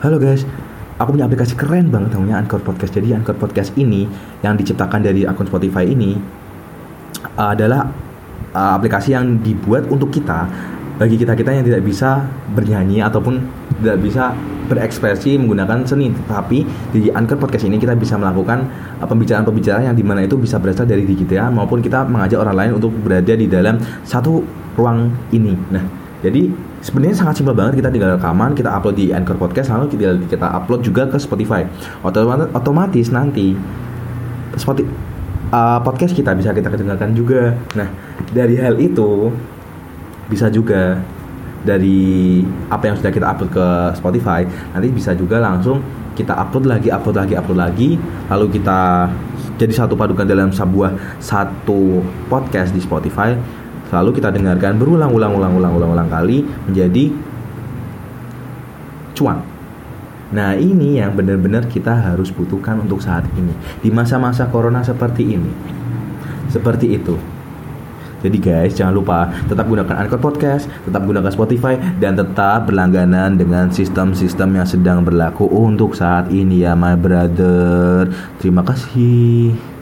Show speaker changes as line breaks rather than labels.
Halo guys, aku punya aplikasi keren banget namanya Anchor Podcast. Jadi Anchor Podcast ini yang diciptakan dari akun Spotify ini adalah uh, aplikasi yang dibuat untuk kita bagi kita kita yang tidak bisa bernyanyi ataupun tidak bisa berekspresi menggunakan seni. Tapi di Anchor Podcast ini kita bisa melakukan uh, pembicaraan-pembicaraan yang di mana itu bisa berasal dari diri kita maupun kita mengajak orang lain untuk berada di dalam satu ruang ini. Nah jadi sebenarnya sangat simpel banget kita tinggal rekaman kita upload di Anchor Podcast lalu kita kita upload juga ke Spotify otomatis, otomatis nanti Spotify uh, podcast kita bisa kita dengarkan juga. Nah, dari hal itu bisa juga dari apa yang sudah kita upload ke Spotify, nanti bisa juga langsung kita upload lagi, upload lagi, upload lagi, lalu kita jadi satu padukan dalam sebuah satu podcast di Spotify, lalu kita dengarkan berulang-ulang, ulang-ulang, ulang-ulang kali menjadi cuan. Nah ini yang benar-benar kita harus butuhkan untuk saat ini Di masa-masa corona seperti ini Seperti itu jadi guys, jangan lupa tetap gunakan Anchor Podcast, tetap gunakan Spotify, dan tetap berlangganan dengan sistem-sistem yang sedang berlaku untuk saat ini ya my brother. Terima kasih.